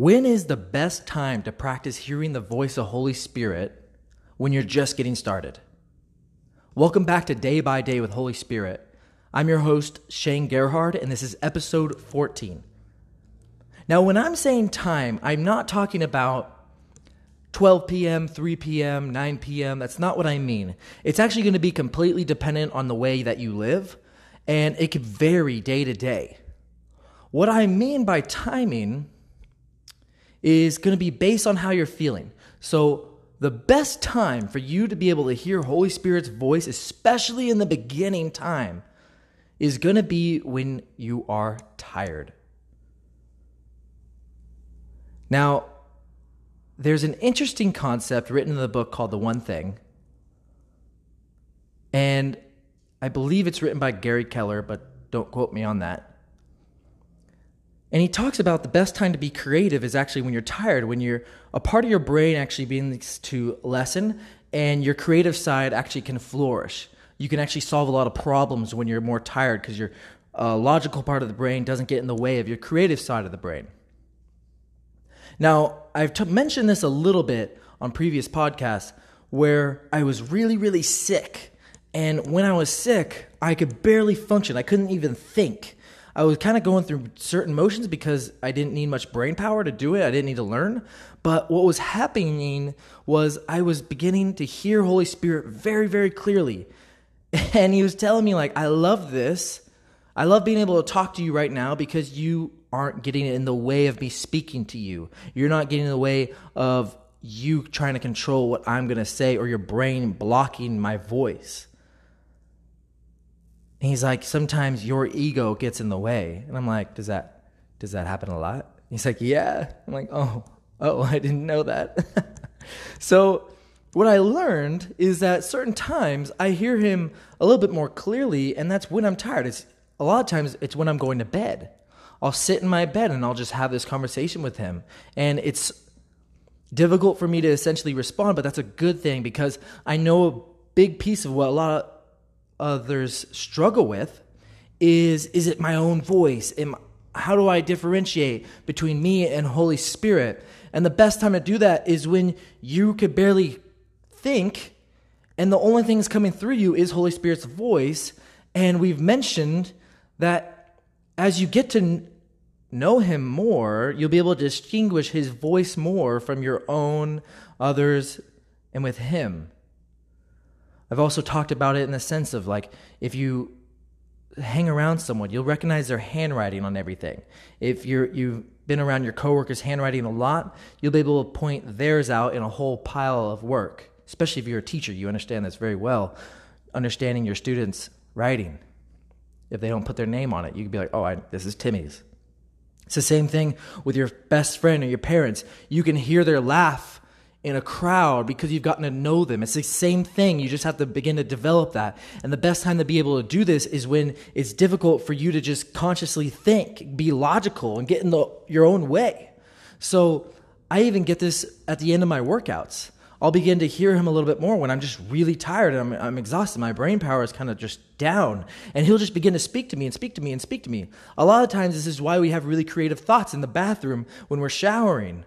When is the best time to practice hearing the voice of Holy Spirit when you're just getting started? Welcome back to Day by Day with Holy Spirit. I'm your host, Shane Gerhard, and this is episode 14. Now, when I'm saying time, I'm not talking about 12 p.m., 3 p.m., 9 p.m. That's not what I mean. It's actually going to be completely dependent on the way that you live, and it could vary day to day. What I mean by timing is going to be based on how you're feeling. So, the best time for you to be able to hear Holy Spirit's voice, especially in the beginning time, is going to be when you are tired. Now, there's an interesting concept written in the book called The One Thing. And I believe it's written by Gary Keller, but don't quote me on that. And he talks about the best time to be creative is actually when you're tired, when you're a part of your brain actually begins to lessen and your creative side actually can flourish. You can actually solve a lot of problems when you're more tired because your uh, logical part of the brain doesn't get in the way of your creative side of the brain. Now, I've t- mentioned this a little bit on previous podcasts where I was really, really sick. And when I was sick, I could barely function. I couldn't even think. I was kind of going through certain motions because I didn't need much brain power to do it. I didn't need to learn. But what was happening was I was beginning to hear Holy Spirit very, very clearly. And he was telling me, like, I love this. I love being able to talk to you right now because you aren't getting in the way of me speaking to you. You're not getting in the way of you trying to control what I'm going to say or your brain blocking my voice. And he's like, sometimes your ego gets in the way. And I'm like, does that does that happen a lot? He's like, yeah. I'm like, oh, oh, I didn't know that. so what I learned is that certain times I hear him a little bit more clearly, and that's when I'm tired. It's a lot of times it's when I'm going to bed. I'll sit in my bed and I'll just have this conversation with him. And it's difficult for me to essentially respond, but that's a good thing because I know a big piece of what a lot of others struggle with is is it my own voice? Am, how do I differentiate between me and Holy Spirit? And the best time to do that is when you could barely think and the only thing that's coming through you is Holy Spirit's voice. And we've mentioned that as you get to know Him more, you'll be able to distinguish His voice more from your own, others, and with Him. I've also talked about it in the sense of like if you hang around someone, you'll recognize their handwriting on everything. If you're you've been around your coworkers' handwriting a lot, you'll be able to point theirs out in a whole pile of work. Especially if you're a teacher, you understand this very well. Understanding your students' writing. If they don't put their name on it, you can be like, "Oh, I, this is Timmy's." It's the same thing with your best friend or your parents. You can hear their laugh in a crowd because you've gotten to know them. It's the same thing. You just have to begin to develop that. And the best time to be able to do this is when it's difficult for you to just consciously think, be logical, and get in the, your own way. So I even get this at the end of my workouts. I'll begin to hear him a little bit more when I'm just really tired and I'm, I'm exhausted. My brain power is kind of just down. And he'll just begin to speak to me and speak to me and speak to me. A lot of times, this is why we have really creative thoughts in the bathroom when we're showering.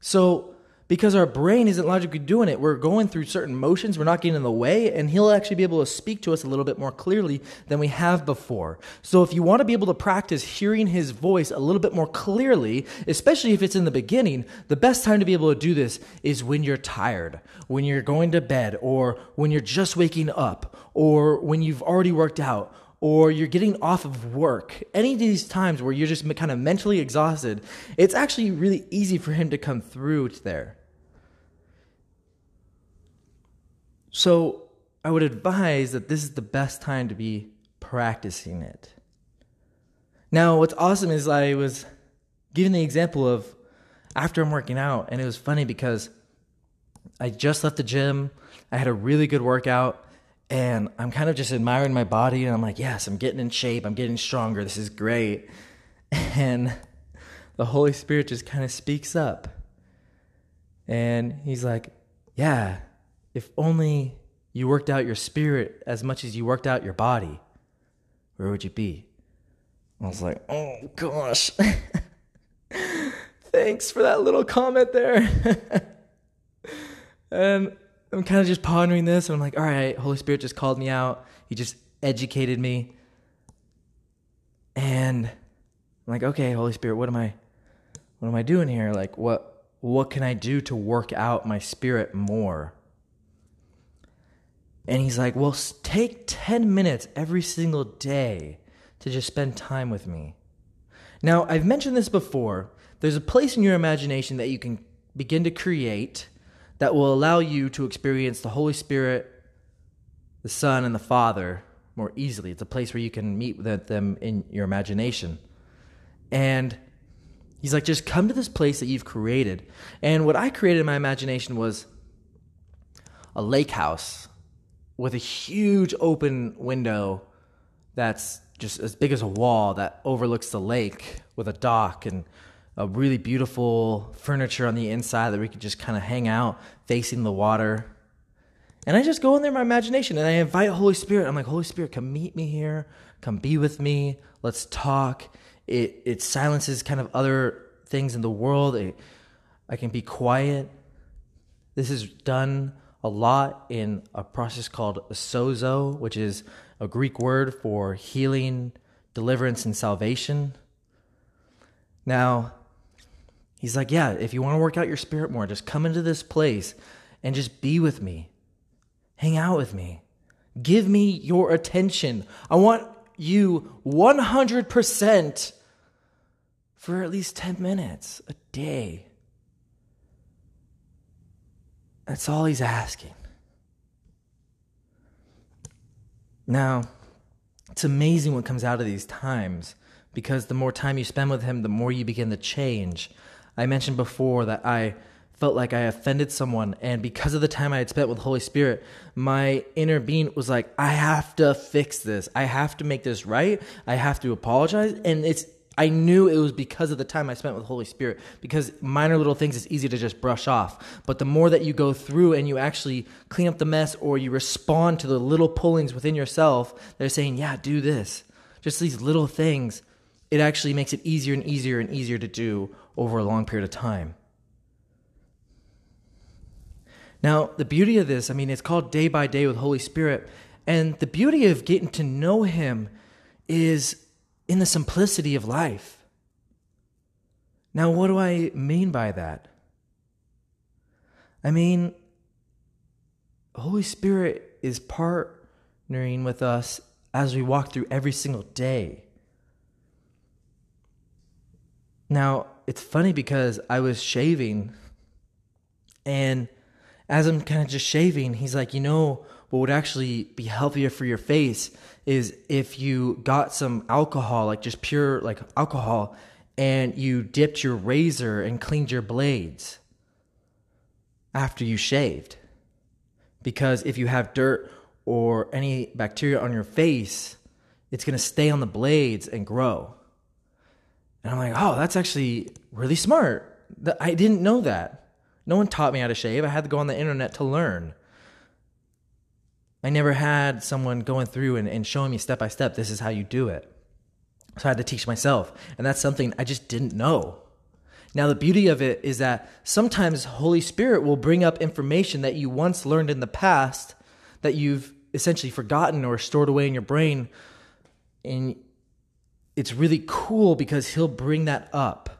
So, because our brain isn't logically doing it. We're going through certain motions, we're not getting in the way, and He'll actually be able to speak to us a little bit more clearly than we have before. So, if you want to be able to practice hearing His voice a little bit more clearly, especially if it's in the beginning, the best time to be able to do this is when you're tired, when you're going to bed, or when you're just waking up, or when you've already worked out or you're getting off of work, any of these times where you're just kind of mentally exhausted, it's actually really easy for him to come through there. So I would advise that this is the best time to be practicing it. Now, what's awesome is I was giving the example of after I'm working out, and it was funny because I just left the gym, I had a really good workout, and I'm kind of just admiring my body, and I'm like, yes, I'm getting in shape, I'm getting stronger, this is great. And the Holy Spirit just kind of speaks up. And he's like, yeah, if only you worked out your spirit as much as you worked out your body, where would you be? I was like, oh gosh. thanks for that little comment there. and I'm kind of just pondering this, and I'm like, all right, Holy Spirit just called me out. He just educated me. And I'm like, okay, Holy Spirit, what am I what am I doing here? Like what what can I do to work out my spirit more? And he's like, Well, take 10 minutes every single day to just spend time with me. Now, I've mentioned this before. There's a place in your imagination that you can begin to create that will allow you to experience the Holy Spirit, the Son, and the Father more easily. It's a place where you can meet with them in your imagination. And he's like, just come to this place that you've created. And what I created in my imagination was a lake house with a huge open window that's just as big as a wall that overlooks the lake with a dock and a really beautiful furniture on the inside that we could just kind of hang out facing the water. And I just go in there my imagination and I invite Holy Spirit. I'm like, Holy Spirit, come meet me here. Come be with me. Let's talk. It it silences kind of other things in the world. It, I can be quiet. This is done a lot in a process called sozo, which is a Greek word for healing, deliverance, and salvation. Now, he's like, Yeah, if you want to work out your spirit more, just come into this place and just be with me. Hang out with me. Give me your attention. I want you 100% for at least 10 minutes a day. That's all he's asking. Now, it's amazing what comes out of these times because the more time you spend with him, the more you begin to change. I mentioned before that I felt like I offended someone, and because of the time I had spent with Holy Spirit, my inner being was like, I have to fix this. I have to make this right. I have to apologize. And it's I knew it was because of the time I spent with Holy Spirit. Because minor little things is easy to just brush off. But the more that you go through and you actually clean up the mess or you respond to the little pullings within yourself, they're saying, yeah, do this. Just these little things, it actually makes it easier and easier and easier to do over a long period of time. Now, the beauty of this, I mean, it's called Day by Day with Holy Spirit. And the beauty of getting to know Him is in the simplicity of life. Now, what do I mean by that? I mean, Holy Spirit is partnering with us as we walk through every single day. Now, it's funny because I was shaving, and as I'm kind of just shaving, he's like, you know, what would actually be healthier for your face is if you got some alcohol, like just pure like alcohol, and you dipped your razor and cleaned your blades after you shaved. Because if you have dirt or any bacteria on your face, it's going to stay on the blades and grow. And I'm like, oh, that's actually really smart. I didn't know that. No one taught me how to shave. I had to go on the internet to learn. I never had someone going through and, and showing me step by step, this is how you do it. So I had to teach myself. And that's something I just didn't know. Now, the beauty of it is that sometimes Holy Spirit will bring up information that you once learned in the past that you've essentially forgotten or stored away in your brain. And it's really cool because He'll bring that up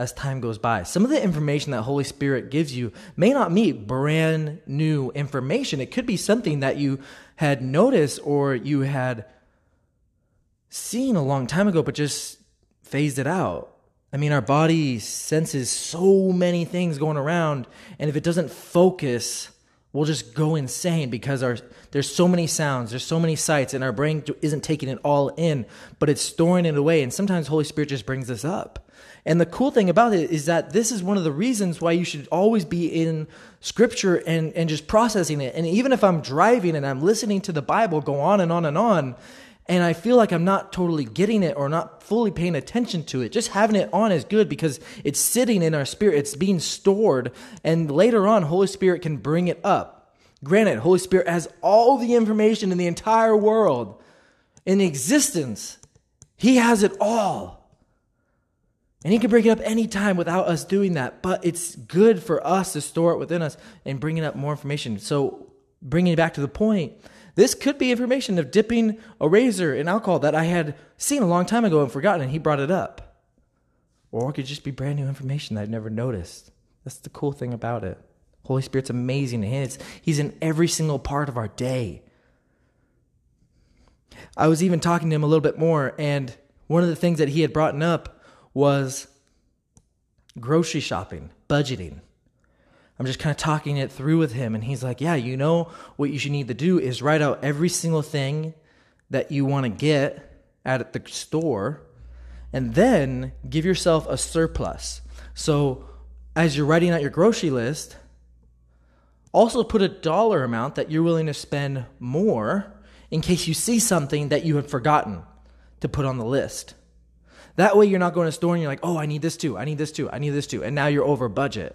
as time goes by. Some of the information that Holy Spirit gives you may not be brand new information. It could be something that you had noticed or you had seen a long time ago, but just phased it out. I mean, our body senses so many things going around, and if it doesn't focus, we'll just go insane because our there's so many sounds, there's so many sights, and our brain isn't taking it all in, but it's storing it away. And sometimes Holy Spirit just brings this up. And the cool thing about it is that this is one of the reasons why you should always be in scripture and, and just processing it. And even if I'm driving and I'm listening to the Bible go on and on and on, and I feel like I'm not totally getting it or not fully paying attention to it, just having it on is good because it's sitting in our spirit, it's being stored, and later on, Holy Spirit can bring it up. Granted, Holy Spirit has all the information in the entire world in existence, He has it all. And he can bring it up anytime without us doing that. But it's good for us to store it within us and bringing up more information. So, bringing it back to the point, this could be information of dipping a razor in alcohol that I had seen a long time ago and forgotten, and he brought it up. Or it could just be brand new information that I'd never noticed. That's the cool thing about it. Holy Spirit's amazing. He's, he's in every single part of our day. I was even talking to him a little bit more, and one of the things that he had brought up was grocery shopping, budgeting. I'm just kind of talking it through with him, and he's like, Yeah, you know what you should need to do is write out every single thing that you want to get at the store, and then give yourself a surplus. So, as you're writing out your grocery list, also put a dollar amount that you're willing to spend more in case you see something that you had forgotten to put on the list. That way, you're not going to store and you're like, oh, I need this too, I need this too, I need this too, and now you're over budget.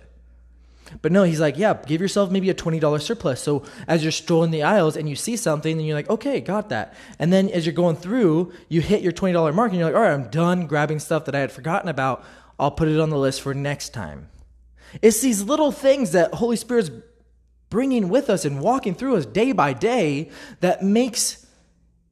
But no, he's like, yeah, give yourself maybe a $20 surplus. So as you're strolling the aisles and you see something, then you're like, okay, got that. And then as you're going through, you hit your $20 mark and you're like, all right, I'm done grabbing stuff that I had forgotten about. I'll put it on the list for next time. It's these little things that Holy Spirit's bringing with us and walking through us day by day that makes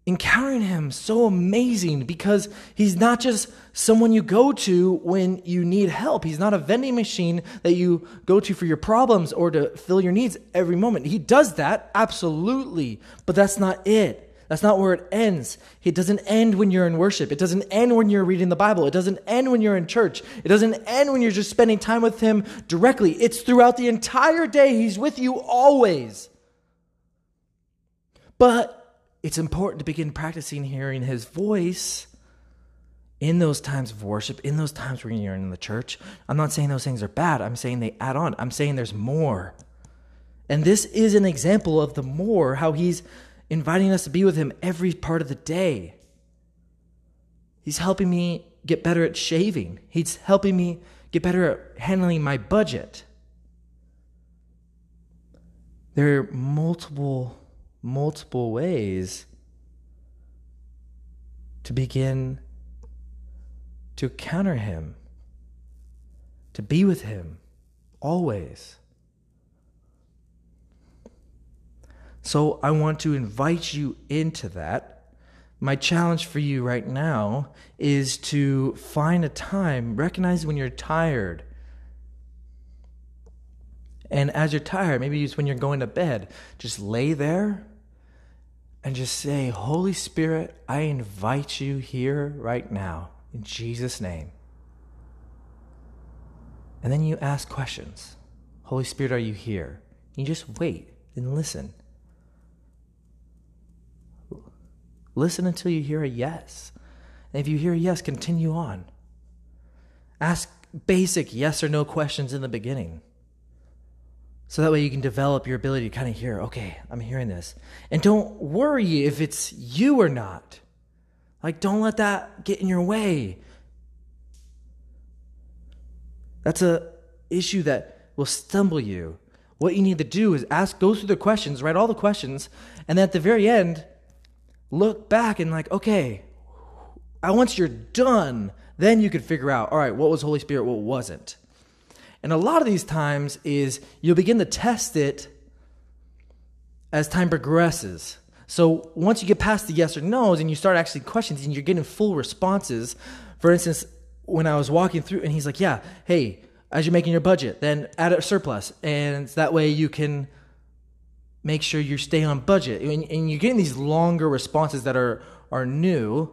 encountering him so amazing because he's not just someone you go to when you need help. He's not a vending machine that you go to for your problems or to fill your needs every moment. He does that, absolutely, but that's not it. That's not where it ends. It doesn't end when you're in worship. It doesn't end when you're reading the Bible. It doesn't end when you're in church. It doesn't end when you're just spending time with Him directly. It's throughout the entire day. He's with you always. But it's important to begin practicing hearing His voice in those times of worship, in those times when you're in the church. I'm not saying those things are bad. I'm saying they add on. I'm saying there's more. And this is an example of the more, how He's inviting us to be with Him every part of the day. He's helping me get better at shaving, He's helping me get better at handling my budget. There are multiple, multiple ways to begin to counter Him, to be with Him always. So I want to invite you into that. My challenge for you right now is to find a time, recognize when you're tired. And as you're tired, maybe it's when you're going to bed, just lay there and just say, Holy Spirit, I invite you here right now in Jesus' name. And then you ask questions Holy Spirit, are you here? You just wait and listen. Listen until you hear a yes. And if you hear a yes, continue on. Ask basic yes or no questions in the beginning. So that way you can develop your ability to kind of hear, okay, I'm hearing this. And don't worry if it's you or not. Like, don't let that get in your way. That's a issue that will stumble you. What you need to do is ask, go through the questions, write all the questions, and then at the very end, look back and like, okay, once you're done, then you could figure out, all right, what was Holy Spirit, what wasn't. And a lot of these times is you'll begin to test it as time progresses. So once you get past the yes or no's and you start actually questions and you're getting full responses, for instance, when I was walking through and he's like, yeah, hey, as you're making your budget, then add a surplus. And that way you can make sure you stay on budget. And, and you're getting these longer responses that are, are new.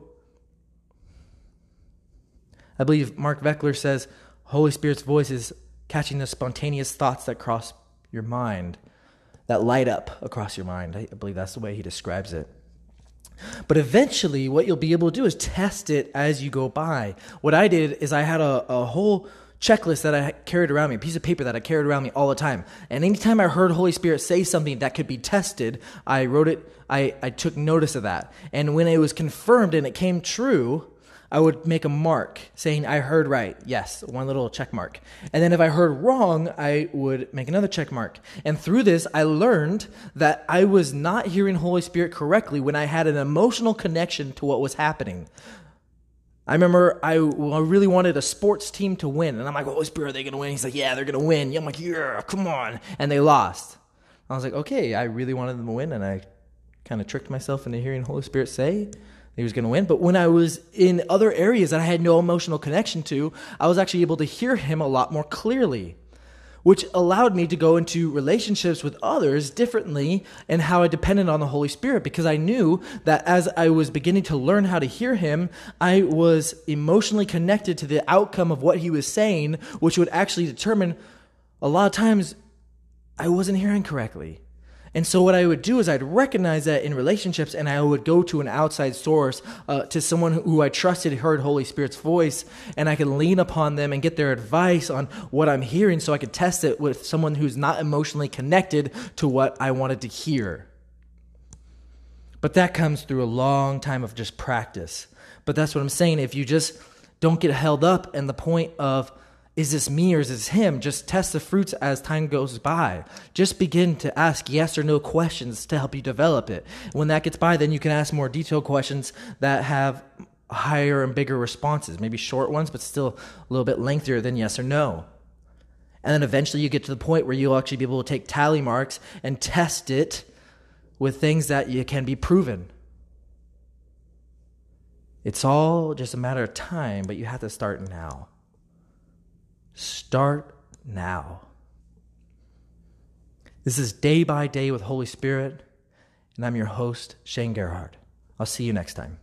I believe Mark Virkler says Holy Spirit's voice is catching the spontaneous thoughts that cross your mind, that light up across your mind. I believe that's the way he describes it. But eventually, what you'll be able to do is test it as you go by. What I did is I had a, a whole checklist that I carried around me, a piece of paper that I carried around me all the time. And anytime I heard Holy Spirit say something that could be tested, I wrote it, I, I took notice of that. And when it was confirmed and it came true, I would make a mark saying I heard right. Yes, one little check mark. And then if I heard wrong, I would make another check mark. And through this, I learned that I was not hearing Holy Spirit correctly when I had an emotional connection to what was happening. I remember I, I really wanted a sports team to win. And I'm like, Holy Spirit, are they going to win? He's like, Yeah, they're going to win. I'm like, Yeah, come on. And they lost. I was like, Okay, I really wanted them to win. And I kind of tricked myself into hearing Holy Spirit say he was going to win. But when I was in other areas that I had no emotional connection to, I was actually able to hear him a lot more clearly which allowed me to go into relationships with others differently and how I depended on the Holy Spirit because I knew that as I was beginning to learn how to hear Him, I was emotionally connected to the outcome of what He was saying, which would actually determine a lot of times I wasn't hearing correctly. And so what I would do is I'd recognize that in relationships, and I would go to an outside source, uh, to someone who I trusted heard Holy Spirit's voice, and I could lean upon them and get their advice on what I'm hearing, so I could test it with someone who's not emotionally connected to what I wanted to hear. But that comes through a long time of just practice. But that's what I'm saying. If you just don't get held up in the point of is this me or is this him? Just test the fruits as time goes by. Just begin to ask yes or no questions to help you develop it. When that gets by, then you can ask more detailed questions that have higher and bigger responses, maybe short ones, but still a little bit lengthier than yes or no. And then eventually you get to the point where you'll actually be able to take tally marks and test it with things that you can be proven. It's all just a matter of time, but you have to start now. Start now. This is Day by Day with Holy Spirit, and I'm your host, Shane Gerhardt. I'll see you next time.